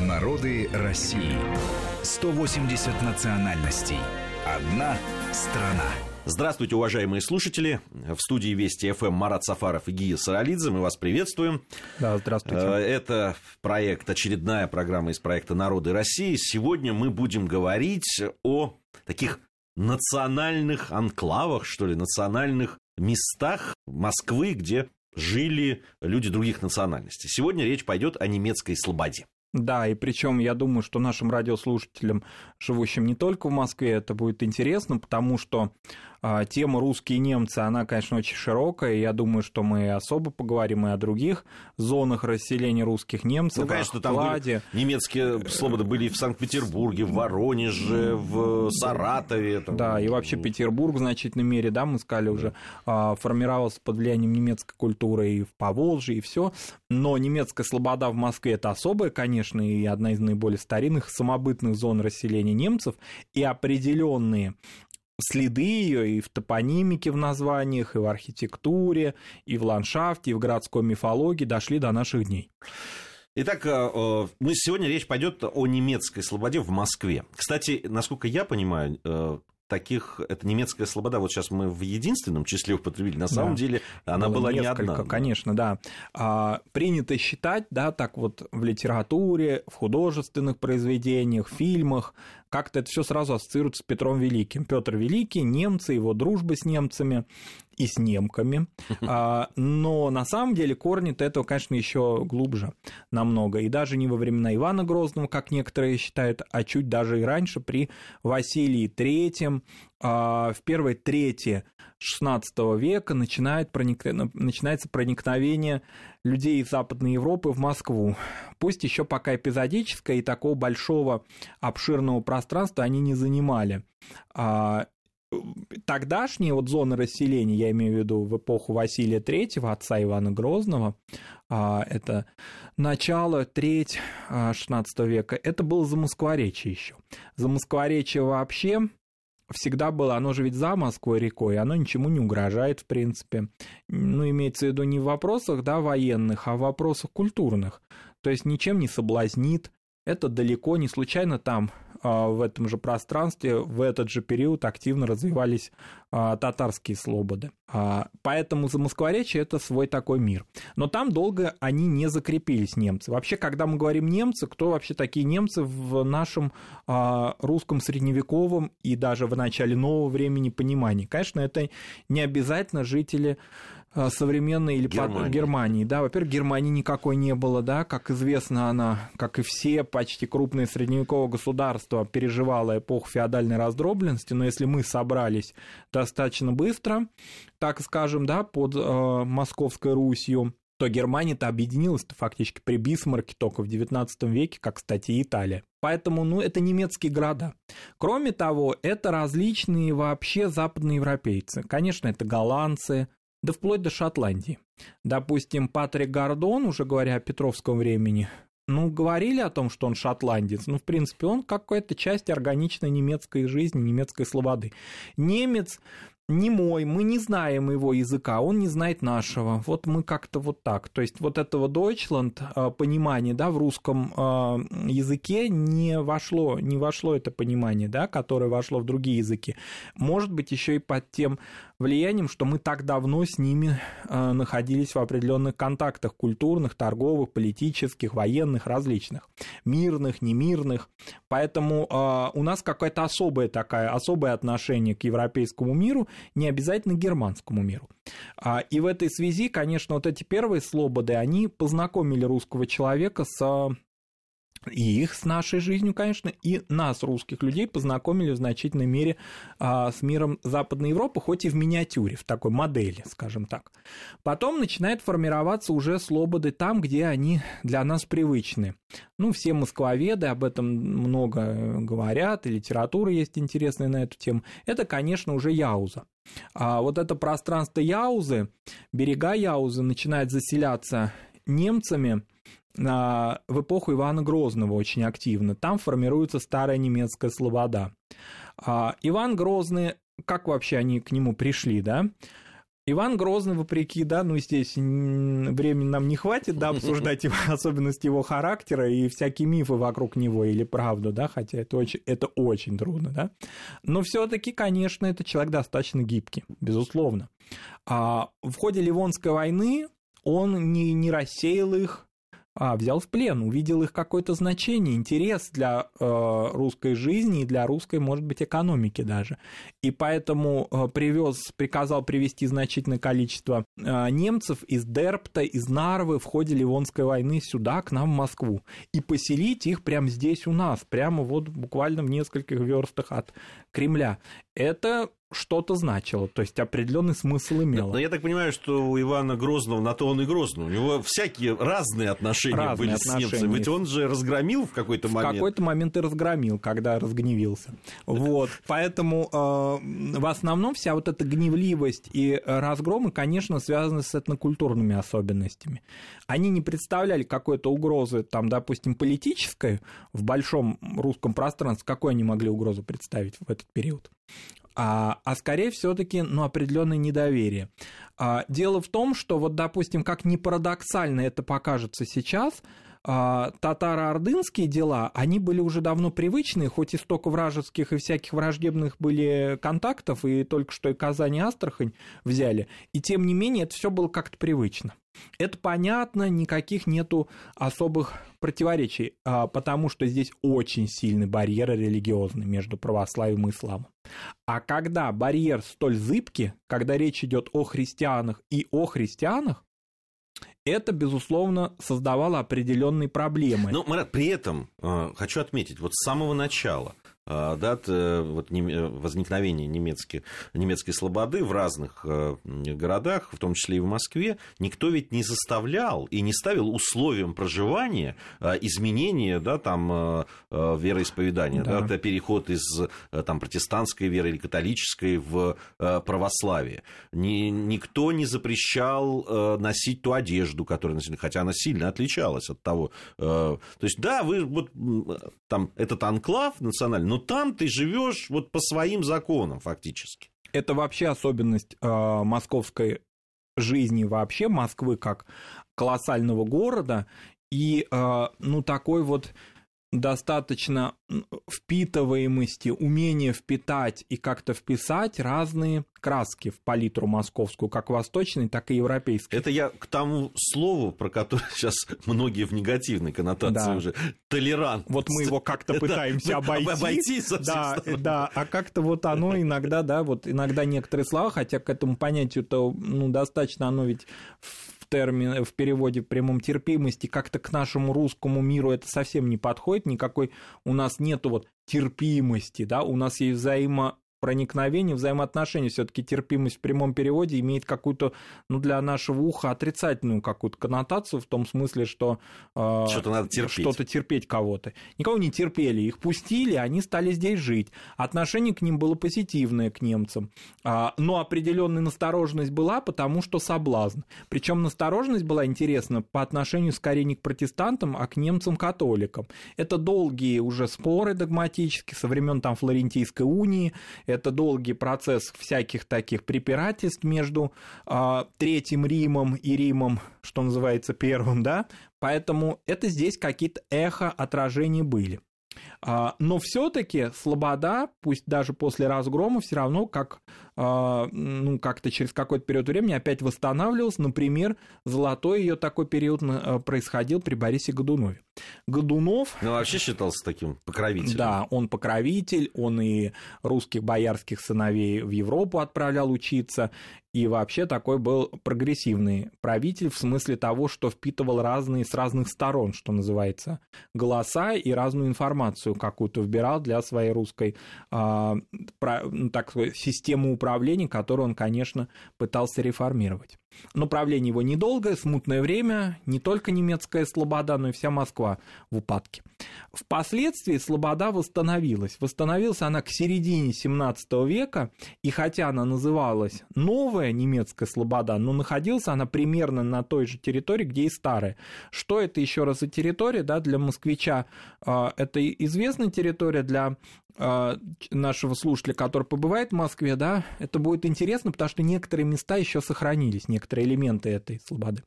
Народы России. 180 национальностей. Одна страна. Здравствуйте, уважаемые слушатели. В студии Вести ФМ Марат Сафаров и Гия Саралидзе. Мы вас приветствуем. Да, здравствуйте. Э, это проект, очередная программа из проекта «Народы России». Сегодня мы будем говорить о таких национальных анклавах, что ли, национальных местах Москвы, где жили люди других национальностей. Сегодня речь пойдет о немецкой слободе. Да, и причем я думаю, что нашим радиослушателям, живущим не только в Москве, это будет интересно, потому что а, тема «Русские немцы», она, конечно, очень широкая, и я думаю, что мы особо поговорим и о других зонах расселения русских немцев, Ну, конечно, там были немецкие слободы были и в Санкт-Петербурге, в Воронеже, в Саратове. Там. Да, и вообще Петербург в значительной мере, да, мы сказали уже, а, формировался под влиянием немецкой культуры и в Поволжье, и все. Но немецкая слобода в Москве – это особая, конечно, и одна из наиболее старинных самобытных зон расселения немцев, и определенные следы ее и в топонимике в названиях, и в архитектуре, и в ландшафте, и в городской мифологии дошли до наших дней. Итак, э, э, мы сегодня речь пойдет о немецкой слободе в Москве. Кстати, насколько я понимаю, э, таких, это немецкая слобода, вот сейчас мы в единственном числе употребили, на самом да. деле она Было была несколько, не одна. Конечно, да. А, принято считать, да, так вот в литературе, в художественных произведениях, фильмах, как-то это все сразу ассоциируется с Петром Великим. Петр Великий, немцы, его дружба с немцами и с немками. А, но на самом деле корни-то этого, конечно, еще глубже намного. И даже не во времена Ивана Грозного, как некоторые считают, а чуть даже и раньше, при Василии Третьем, а, в первой трети XVI века начинает проник... начинается проникновение людей из Западной Европы в Москву. Пусть еще пока эпизодическое и такого большого обширного пространства они не занимали. А, тогдашние вот зоны расселения, я имею в виду в эпоху Василия III, отца Ивана Грозного, а, это начало, треть XVI века, это было Замоскворечье еще. Замоскворечье вообще всегда было, оно же ведь за Москвой рекой, оно ничему не угрожает, в принципе. Ну, имеется в виду не в вопросах, да, военных, а в вопросах культурных. То есть ничем не соблазнит, это далеко не случайно там а, в этом же пространстве в этот же период активно развивались а, татарские слободы. А, поэтому за Москворечье это свой такой мир. Но там долго они не закрепились, немцы. Вообще, когда мы говорим немцы, кто вообще такие немцы в нашем русском средневековом и даже в начале нового времени понимании? Конечно, это не обязательно жители современной или Германии. Под Германии. Да, во-первых, Германии никакой не было, да, как известно, она, как и все почти крупные средневековые государства, переживала эпоху феодальной раздробленности, но если мы собрались достаточно быстро, так скажем, да, под э, Московской Русью, то Германия-то объединилась-то фактически при Бисмарке только в XIX веке, как, кстати, Италия. Поэтому, ну, это немецкие города. Кроме того, это различные вообще западноевропейцы. Конечно, это голландцы, да вплоть до Шотландии. Допустим, Патрик Гордон, уже говоря о Петровском времени, ну, говорили о том, что он шотландец, ну, в принципе, он какая-то часть органичной немецкой жизни, немецкой слободы. Немец не мой, мы не знаем его языка, он не знает нашего. Вот мы как-то вот так. То есть вот этого Deutschland а, понимание, да, в русском а, языке не вошло, не вошло это понимание, да, которое вошло в другие языки. Может быть, еще и под тем влиянием, что мы так давно с ними а, находились в определенных контактах культурных, торговых, политических, военных, различных, мирных, немирных. Поэтому у нас какое-то особое такое, особое отношение к европейскому миру, не обязательно германскому миру. А, и в этой связи, конечно, вот эти первые слободы, они познакомили русского человека с и их с нашей жизнью, конечно, и нас, русских людей, познакомили в значительной мере а, с миром Западной Европы, хоть и в миниатюре, в такой модели, скажем так. Потом начинает формироваться уже слободы там, где они для нас привычны. Ну, все москвоведы об этом много говорят, и литература есть интересная на эту тему. Это, конечно, уже Яуза. А вот это пространство Яузы, берега Яузы начинает заселяться немцами в эпоху Ивана Грозного очень активно. Там формируется старая немецкая слобода. А Иван Грозный, как вообще они к нему пришли, да? Иван Грозный, вопреки, да, ну здесь времени нам не хватит, да, обсуждать его особенности его характера и всякие мифы вокруг него или правду, да, хотя это очень, это очень трудно, да. Но все-таки, конечно, это человек достаточно гибкий, безусловно. А в ходе Ливонской войны он не, не рассеял их, а, взял в плен, увидел их какое-то значение, интерес для э, русской жизни и для русской, может быть, экономики даже. И поэтому э, привез, приказал привести значительное количество э, немцев из Дерпта, из Нарвы в ходе Ливонской войны сюда, к нам в Москву, и поселить их прямо здесь у нас, прямо вот буквально в нескольких верстах от Кремля. Это что-то значило, то есть определенный смысл имело. Но я так понимаю, что у Ивана Грозного на то он и Грозный. У него всякие разные отношения разные были отношения. с немцами. Ведь он же разгромил в какой-то момент. В какой-то момент и разгромил, когда разгневился. Вот. Поэтому э, в основном вся вот эта гневливость и разгромы, конечно, связаны с этнокультурными особенностями. Они не представляли какой-то угрозы, там, допустим, политической в большом русском пространстве. Какой они могли угрозу представить в этот период? А, а скорее все-таки ну, определенное недоверие. А, дело в том, что вот, допустим, как ни парадоксально это покажется сейчас, татаро-ордынские дела, они были уже давно привычные, хоть и столько вражеских и всяких враждебных были контактов, и только что и Казань и Астрахань взяли, и тем не менее это все было как-то привычно. Это понятно, никаких нету особых противоречий, а, потому что здесь очень сильный барьер религиозный между православием и исламом. А когда барьер столь зыбкий, когда речь идет о христианах и о христианах, это, безусловно, создавало определенные проблемы. Но, Марат, при этом э, хочу отметить, вот с самого начала дат э, вот, возникновения немецкой, немецкой слободы в разных э, городах, в том числе и в Москве, никто ведь не заставлял и не ставил условием проживания а, изменения да, там, э, вероисповедания, да. Да, переход из там, протестантской веры или католической в православие. Ни, никто не запрещал носить ту одежду, которую носили, хотя она сильно отличалась от того. То есть, да, вы вот там этот анклав национальный, но там ты живешь вот по своим законам фактически. Это вообще особенность э, московской жизни вообще, Москвы как колоссального города, и, э, ну, такой вот достаточно впитываемости, умения впитать и как-то вписать разные краски в палитру московскую, как восточной, так и европейской. Это я к тому слову, про которое сейчас многие в негативной коннотации да. уже толерант. Вот мы его как-то пытаемся обойти. Обойти да, да, а как-то вот оно иногда, да, вот иногда некоторые слова, хотя к этому понятию-то, ну, достаточно оно ведь термин, в переводе в прямом терпимости как-то к нашему русскому миру это совсем не подходит, никакой у нас нету вот терпимости, да, у нас есть взаимо проникновение, взаимоотношения. Все-таки терпимость в прямом переводе имеет какую-то, ну, для нашего уха отрицательную какую-то коннотацию в том смысле, что э, что-то надо терпеть. Что-то терпеть кого-то. Никого не терпели, их пустили, они стали здесь жить. Отношение к ним было позитивное к немцам, а, но определенная настороженность была, потому что соблазн. Причем настороженность была интересна по отношению скорее не к протестантам, а к немцам-католикам. Это долгие уже споры догматические со времен там Флорентийской унии, это долгий процесс всяких таких препирательств между э, Третьим Римом и Римом, что называется, Первым, да, поэтому это здесь какие-то эхо отражения были. А, но все-таки Слобода, пусть даже после разгрома, все равно как ну, как-то через какой-то период времени опять восстанавливалась. Например, золотой ее такой период а, происходил при Борисе Годунове. Годунов... Ну, вообще считался таким покровителем. Да, он покровитель, он и русских боярских сыновей в Европу отправлял учиться, и вообще такой был прогрессивный правитель в смысле того, что впитывал разные с разных сторон, что называется, голоса и разную информацию какую-то вбирал для своей русской э, про, ну, так сказать, системы управления, которую он, конечно, пытался реформировать. Но правление его недолгое, смутное время, не только немецкая Слобода, но и вся Москва в упадке. Впоследствии Слобода восстановилась. Восстановилась она к середине 17 века, и хотя она называлась новая немецкая Слобода, но находилась она примерно на той же территории, где и старая. Что это еще раз за территория, да, для москвича? А, это известная территория для а, нашего слушателя, который побывает в Москве, да, это будет интересно, потому что некоторые места еще сохранились, некоторые элементы этой слободы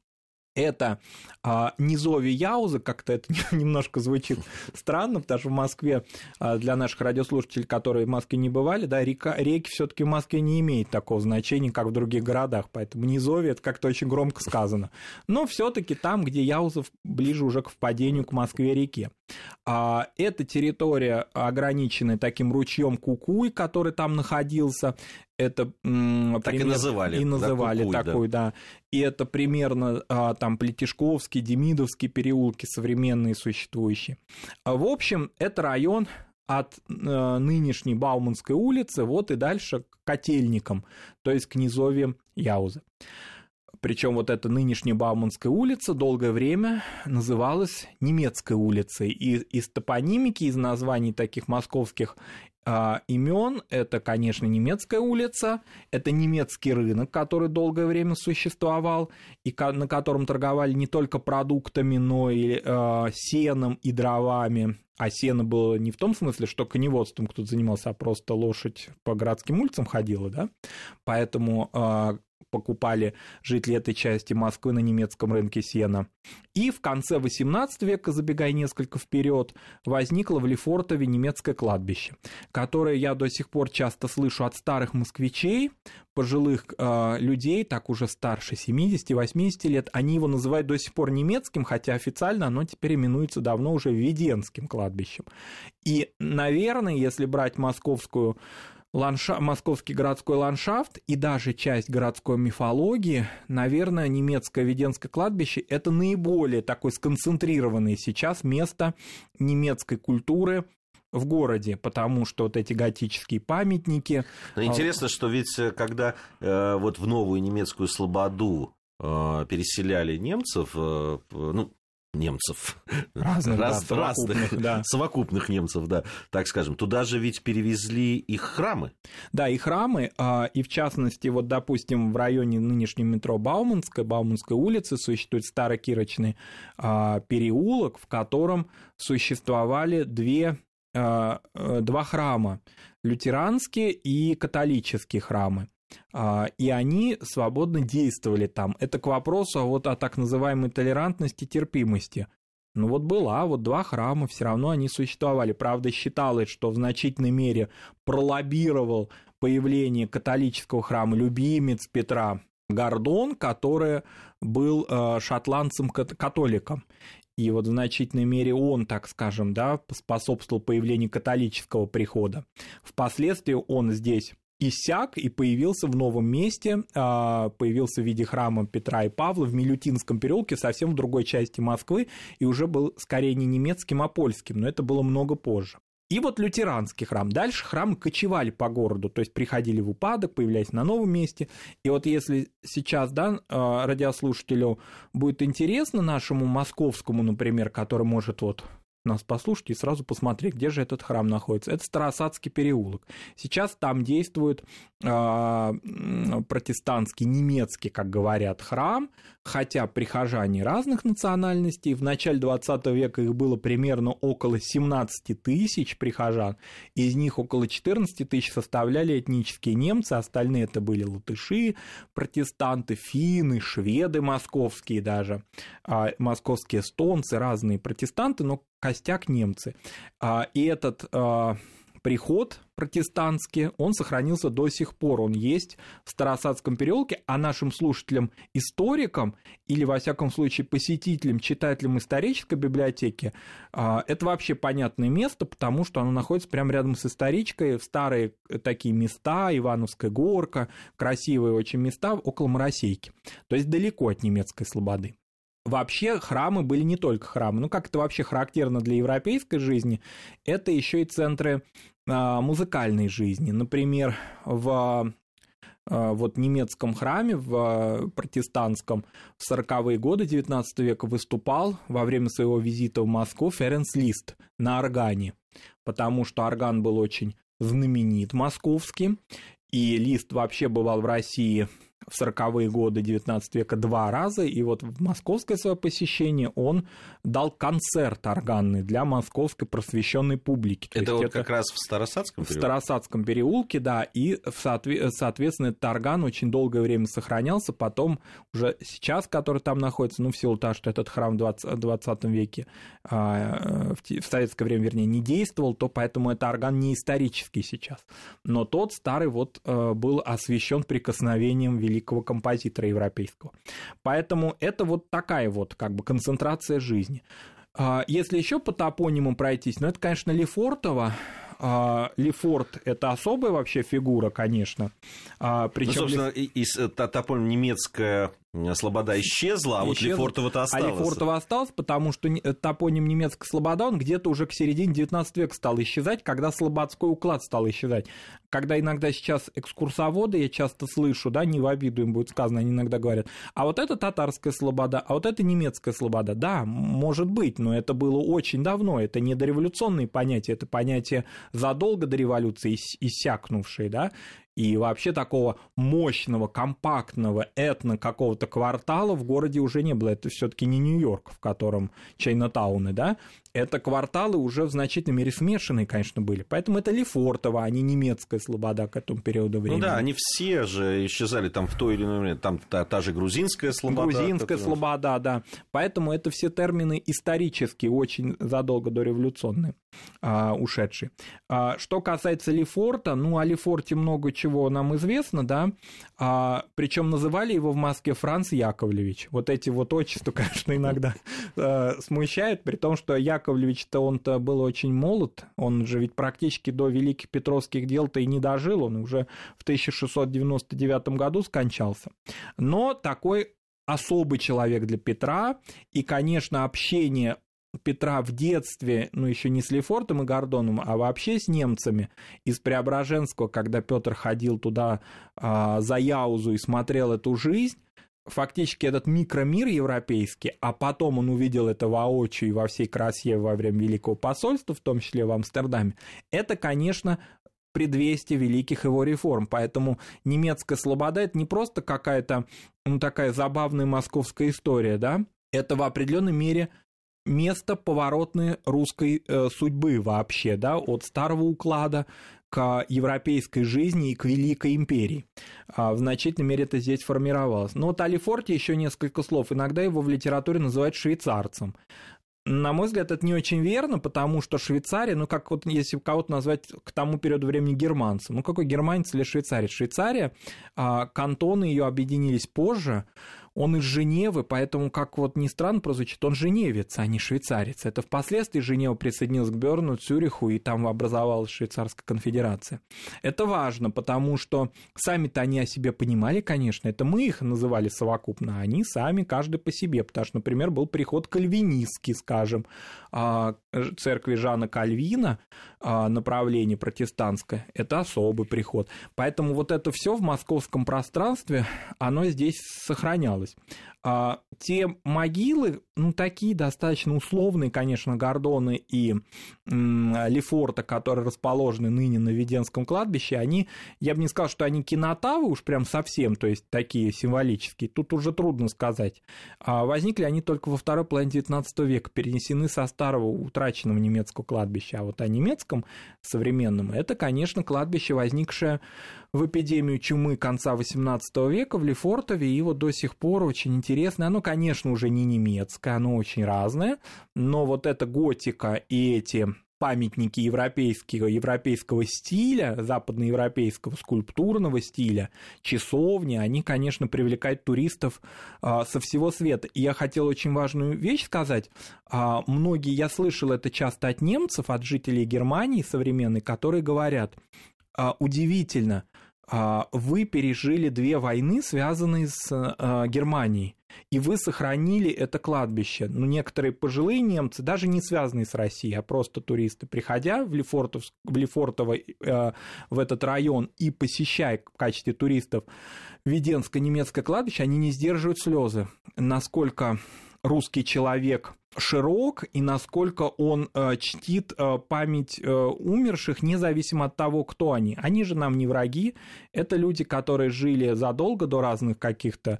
это а, низови Яуза, как-то это немножко звучит странно, потому что в Москве а, для наших радиослушателей, которые в Москве не бывали, да, река, реки все таки в Москве не имеют такого значения, как в других городах, поэтому низови это как-то очень громко сказано. Но все таки там, где Яузов ближе уже к впадению к Москве-реке. А, эта территория ограничена таким ручьем Кукуй, который там находился, это так пример, и называли. И называли да, такой, да. да. И это примерно а, там Плетишковский, Демидовский переулки современные существующие. А, в общем, это район от э, нынешней Бауманской улицы вот и дальше к Котельникам, то есть к низовьям Яузы. Причем вот эта нынешняя Бауманская улица долгое время называлась немецкой улицей. И из топонимики, из названий таких московских имен. Это, конечно, немецкая улица, это немецкий рынок, который долгое время существовал, и на котором торговали не только продуктами, но и э, сеном и дровами. А сено было не в том смысле, что коневодством кто-то занимался, а просто лошадь по городским улицам ходила, да. Поэтому э, покупали жители этой части Москвы на немецком рынке сена. И в конце XVIII века, забегая несколько вперед, возникло в Лефортове немецкое кладбище, которое я до сих пор часто слышу от старых москвичей, пожилых э, людей, так уже старше 70-80 лет, они его называют до сих пор немецким, хотя официально оно теперь именуется давно уже Введенским кладбищем. И, наверное, если брать московскую ландша... московский городской ландшафт и даже часть городской мифологии, наверное, немецкое Веденское кладбище – это наиболее такое сконцентрированное сейчас место немецкой культуры в городе, потому что вот эти готические памятники... Но интересно, что ведь э, когда э, вот в новую немецкую слободу э, переселяли немцев, э, ну, немцев. Разных, Раз, да, разных да. совокупных немцев, да, так скажем. Туда же ведь перевезли их храмы. Да, и храмы, а, и в частности, вот, допустим, в районе нынешнего метро Бауманской, Бауманской улицы существует старокирочный а, переулок, в котором существовали две, а, э, два храма, лютеранские и католические храмы. А, и они свободно действовали там. Это к вопросу вот о так называемой толерантности, терпимости. Ну вот была, вот два храма, все равно они существовали. Правда, считалось, что в значительной мере пролоббировал появление католического храма любимец Петра Гордон, который был э, шотландцем-католиком. И вот в значительной мере он, так скажем, да, способствовал появлению католического прихода. Впоследствии он здесь иссяк и появился в новом месте, а, появился в виде храма Петра и Павла в Милютинском переулке, совсем в другой части Москвы, и уже был скорее не немецким, а польским, но это было много позже. И вот лютеранский храм. Дальше храмы кочевали по городу, то есть приходили в упадок, появлялись на новом месте. И вот если сейчас, да, а, радиослушателю будет интересно нашему московскому, например, который может вот нас послушать и сразу посмотреть, где же этот храм находится. Это Старосадский переулок. Сейчас там действует э, протестантский, немецкий, как говорят, храм, хотя прихожане разных национальностей. В начале 20 века их было примерно около 17 тысяч прихожан, из них около 14 тысяч составляли этнические немцы, остальные это были латыши, протестанты, финны, шведы московские даже, а, московские эстонцы, разные протестанты, но костяк немцы. А, и этот а, приход протестантский, он сохранился до сих пор. Он есть в Старосадском переулке, а нашим слушателям, историкам или, во всяком случае, посетителям, читателям исторической библиотеки, а, это вообще понятное место, потому что оно находится прямо рядом с историчкой, в старые такие места, Ивановская горка, красивые очень места около Моросейки. То есть далеко от немецкой слободы вообще храмы были не только храмы. Ну, как это вообще характерно для европейской жизни, это еще и центры а, музыкальной жизни. Например, в вот немецком храме в протестантском в 40-е годы 19 века выступал во время своего визита в Москву Ференс Лист на органе, потому что орган был очень знаменит московский, и Лист вообще бывал в России в 40-е годы 19 века два раза, и вот в московское свое посещение он дал концерт органный для московской просвещенной публики. То это вот это как раз в Старосадском переулке? В Старосадском переулке, да, и, соответственно, этот орган очень долгое время сохранялся, потом уже сейчас, который там находится, ну, в силу того, что этот храм в 20, 20 веке, а, в советское время, вернее, не действовал, то поэтому это орган не исторический сейчас. Но тот старый вот э, был освящен прикосновением великого композитора европейского. Поэтому это вот такая вот как бы концентрация жизни. А, если еще по топонимам пройтись, ну это, конечно, Лефортово, а, Лефорт – это особая вообще фигура, конечно. А, Причем ну, собственно, Леф... из топоним немецкая Слобода исчезла, а вот Лефортово-то осталось. А Лефортово осталось, потому что топоним немецкая Слобода, он где-то уже к середине 19 века стал исчезать, когда слободской уклад стал исчезать. Когда иногда сейчас экскурсоводы, я часто слышу, да, не в обиду им будет сказано, они иногда говорят, а вот это татарская Слобода, а вот это немецкая Слобода. Да, может быть, но это было очень давно, это не дореволюционные понятия, это понятия задолго до революции иссякнувшие, да, и вообще такого мощного, компактного этно какого-то квартала в городе уже не было. Это все-таки не Нью-Йорк, в котором Чайнатауны, да? Это кварталы уже в значительной мере смешанные, конечно, были. Поэтому это Лефортово, а не немецкая слобода к этому периоду времени. Ну да, они все же исчезали там в той или иной момент. Там та, та же грузинская слобода. Грузинская слобода, да. Поэтому это все термины исторические, очень задолго до революционные а, ушедшие. А, что касается Лефорта, ну, о Лефорте много чего нам известно, да, а, причем называли его в Москве Франц Яковлевич. Вот эти вот отчества, конечно, иногда а, смущают, при том, что Яковлевич-то он-то был очень молод, он же ведь практически до Великих Петровских дел-то и не дожил, он уже в 1699 году скончался. Но такой особый человек для Петра, и, конечно, общение Петра в детстве, ну еще не с Лефортом и Гордоном, а вообще с немцами из Преображенского, когда Петр ходил туда а, за Яузу и смотрел эту жизнь, фактически этот микромир европейский, а потом он увидел это воочию и во всей красе во время Великого посольства, в том числе в Амстердаме, это, конечно, предвестие великих его реформ. Поэтому немецкая слобода – это не просто какая-то ну, такая забавная московская история, да, это в определенной мере место поворотной русской э, судьбы вообще, да, от старого уклада к европейской жизни и к Великой империи. А в значительной мере это здесь формировалось. Но вот Алифорте еще несколько слов. Иногда его в литературе называют швейцарцем. На мой взгляд, это не очень верно, потому что Швейцария, ну, как вот если кого-то назвать к тому периоду времени германцем, ну, какой германец или швейцарец? Швейцария, а, кантоны ее объединились позже, он из Женевы, поэтому, как вот ни странно прозвучит, он женевец, а не швейцарец. Это впоследствии Женева присоединилась к Берну, Цюриху, и там образовалась Швейцарская конфедерация. Это важно, потому что сами-то они о себе понимали, конечно, это мы их называли совокупно, а они сами, каждый по себе, потому что, например, был приход кальвинистский, скажем, а, церкви Жана Кальвина, а, направление протестантское, это особый приход. Поэтому вот это все в московском пространстве, оно здесь сохранялось случилось. А, те могилы, ну, такие достаточно условные, конечно, Гордоны и Лефорта, которые расположены ныне на Веденском кладбище, они, я бы не сказал, что они кинотавы уж прям совсем, то есть такие символические, тут уже трудно сказать. А возникли они только во второй половине 19 века, перенесены со старого утраченного немецкого кладбища, а вот о немецком современном, это, конечно, кладбище, возникшее в эпидемию чумы конца XVIII века в Лефортове, и вот до сих пор очень интересно. Оно, конечно, уже не немецкое, оно очень разное, но вот эта готика и эти памятники европейского, европейского стиля, западноевропейского скульптурного стиля, часовни, они, конечно, привлекают туристов а, со всего света. И я хотел очень важную вещь сказать. А, многие, я слышал это часто от немцев, от жителей Германии современной, которые говорят, а, удивительно, вы пережили две войны, связанные с а, Германией, и вы сохранили это кладбище. Ну, некоторые пожилые немцы, даже не связанные с Россией, а просто туристы, приходя в, Лефортов, в Лефортово, э, в этот район и посещая в качестве туристов Веденско-немецкое кладбище, они не сдерживают слезы. Насколько русский человек широк и насколько он э, чтит э, память э, умерших, независимо от того, кто они. Они же нам не враги, это люди, которые жили задолго до разных каких-то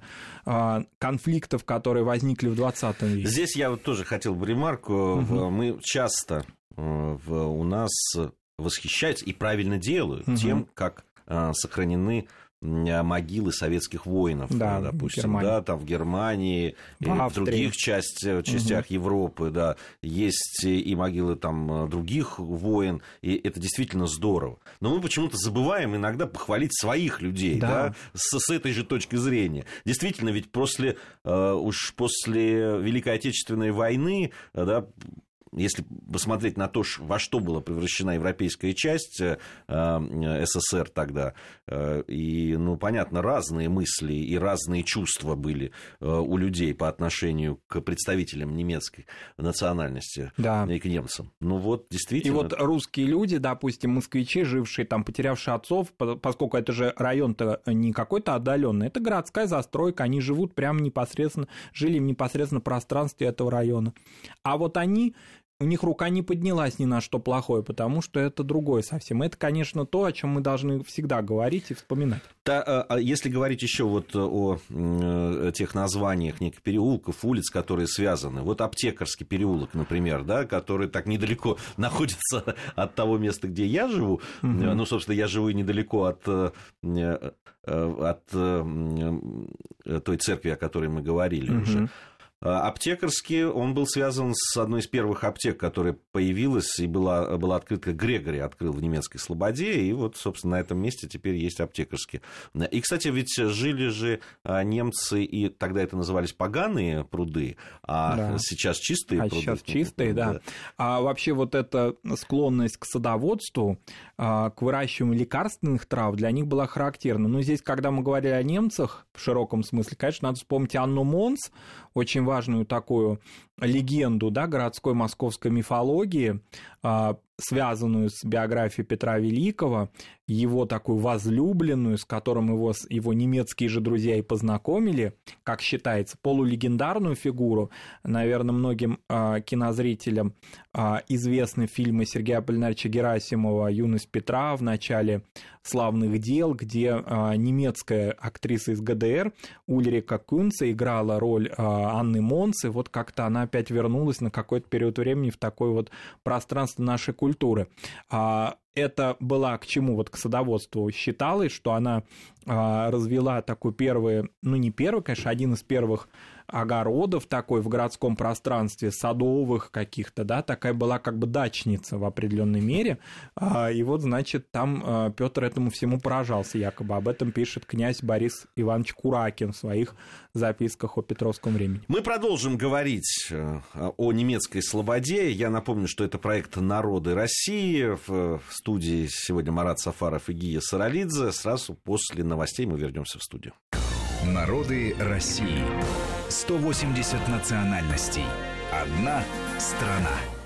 конфликтов, которые возникли в 20 веке. Здесь я вот тоже хотел бы ремарку. Угу. Мы часто у нас восхищаются и правильно делают угу. тем, как сохранены могилы советских воинов, да, э, допустим, да, там в Германии, в, в других часть, э, частях угу. Европы, да, есть и могилы там других воин, и это действительно здорово. Но мы почему-то забываем иногда похвалить своих людей, да, да с, с этой же точки зрения. Действительно, ведь после, уж после Великой Отечественной войны, да, если посмотреть на то, во что была превращена европейская часть э, э, СССР тогда, э, и, ну, понятно, разные мысли и разные чувства были у людей по отношению к представителям немецкой национальности да. и к немцам. Ну вот, действительно. И вот русские люди, допустим, москвичи, жившие там, потерявшие отцов, поскольку это же район-то не какой-то отдаленный, это городская застройка, они живут прямо непосредственно, жили в непосредственно пространстве этого района. А вот они у них рука не поднялась ни на что плохое, потому что это другое совсем. Это, конечно, то, о чем мы должны всегда говорить и вспоминать. Да, а, а если говорить еще вот о тех названиях неких переулков, улиц, которые связаны, вот аптекарский переулок, например, да, который так недалеко находится от того места, где я живу, угу. ну, собственно, я живу недалеко от э, э, от той церкви, о которой мы говорили угу. уже. А, аптекарский, он был связан с одной из первых аптек, которая появилась и была, была открыта, Грегори открыл в немецкой Слободе, и вот, собственно, на этом месте теперь есть аптекарский. И, кстати, ведь жили же а, немцы, и тогда это назывались поганые пруды, а да. сейчас чистые а пруды. сейчас чистые, да. да. А вообще вот эта склонность к садоводству, к выращиванию лекарственных трав для них была характерна. Но здесь, когда мы говорили о немцах в широком смысле, конечно, надо вспомнить Анну Монс, очень важную такую легенду да, городской московской мифологии, а, связанную с биографией Петра Великого, его такую возлюбленную, с которым его, его немецкие же друзья и познакомили, как считается, полулегендарную фигуру. Наверное, многим э, кинозрителям э, известны фильмы Сергея Аполлинарича Герасимова «Юность Петра» в начале «Славных дел», где э, немецкая актриса из ГДР Ульрика Кюнца играла роль э, Анны Монсы. Вот как-то она опять вернулась на какой-то период времени в такое вот пространство нашей культуры культуры. А это была к чему? Вот к садоводству считалось, что она а, развела такой первый, ну не первый, конечно, один из первых огородов такой в городском пространстве, садовых каких-то, да, такая была как бы дачница в определенной мере. А, и вот, значит, там а, Петр этому всему поражался якобы. Об этом пишет князь Борис Иванович Куракин в своих записках о Петровском времени. Мы продолжим говорить э, о немецкой слободе. Я напомню, что это проект «Народы России». В студии сегодня Марат Сафаров и Гия Саралидзе. Сразу после новостей мы вернемся в студию. Народы России. 180 национальностей. Одна страна.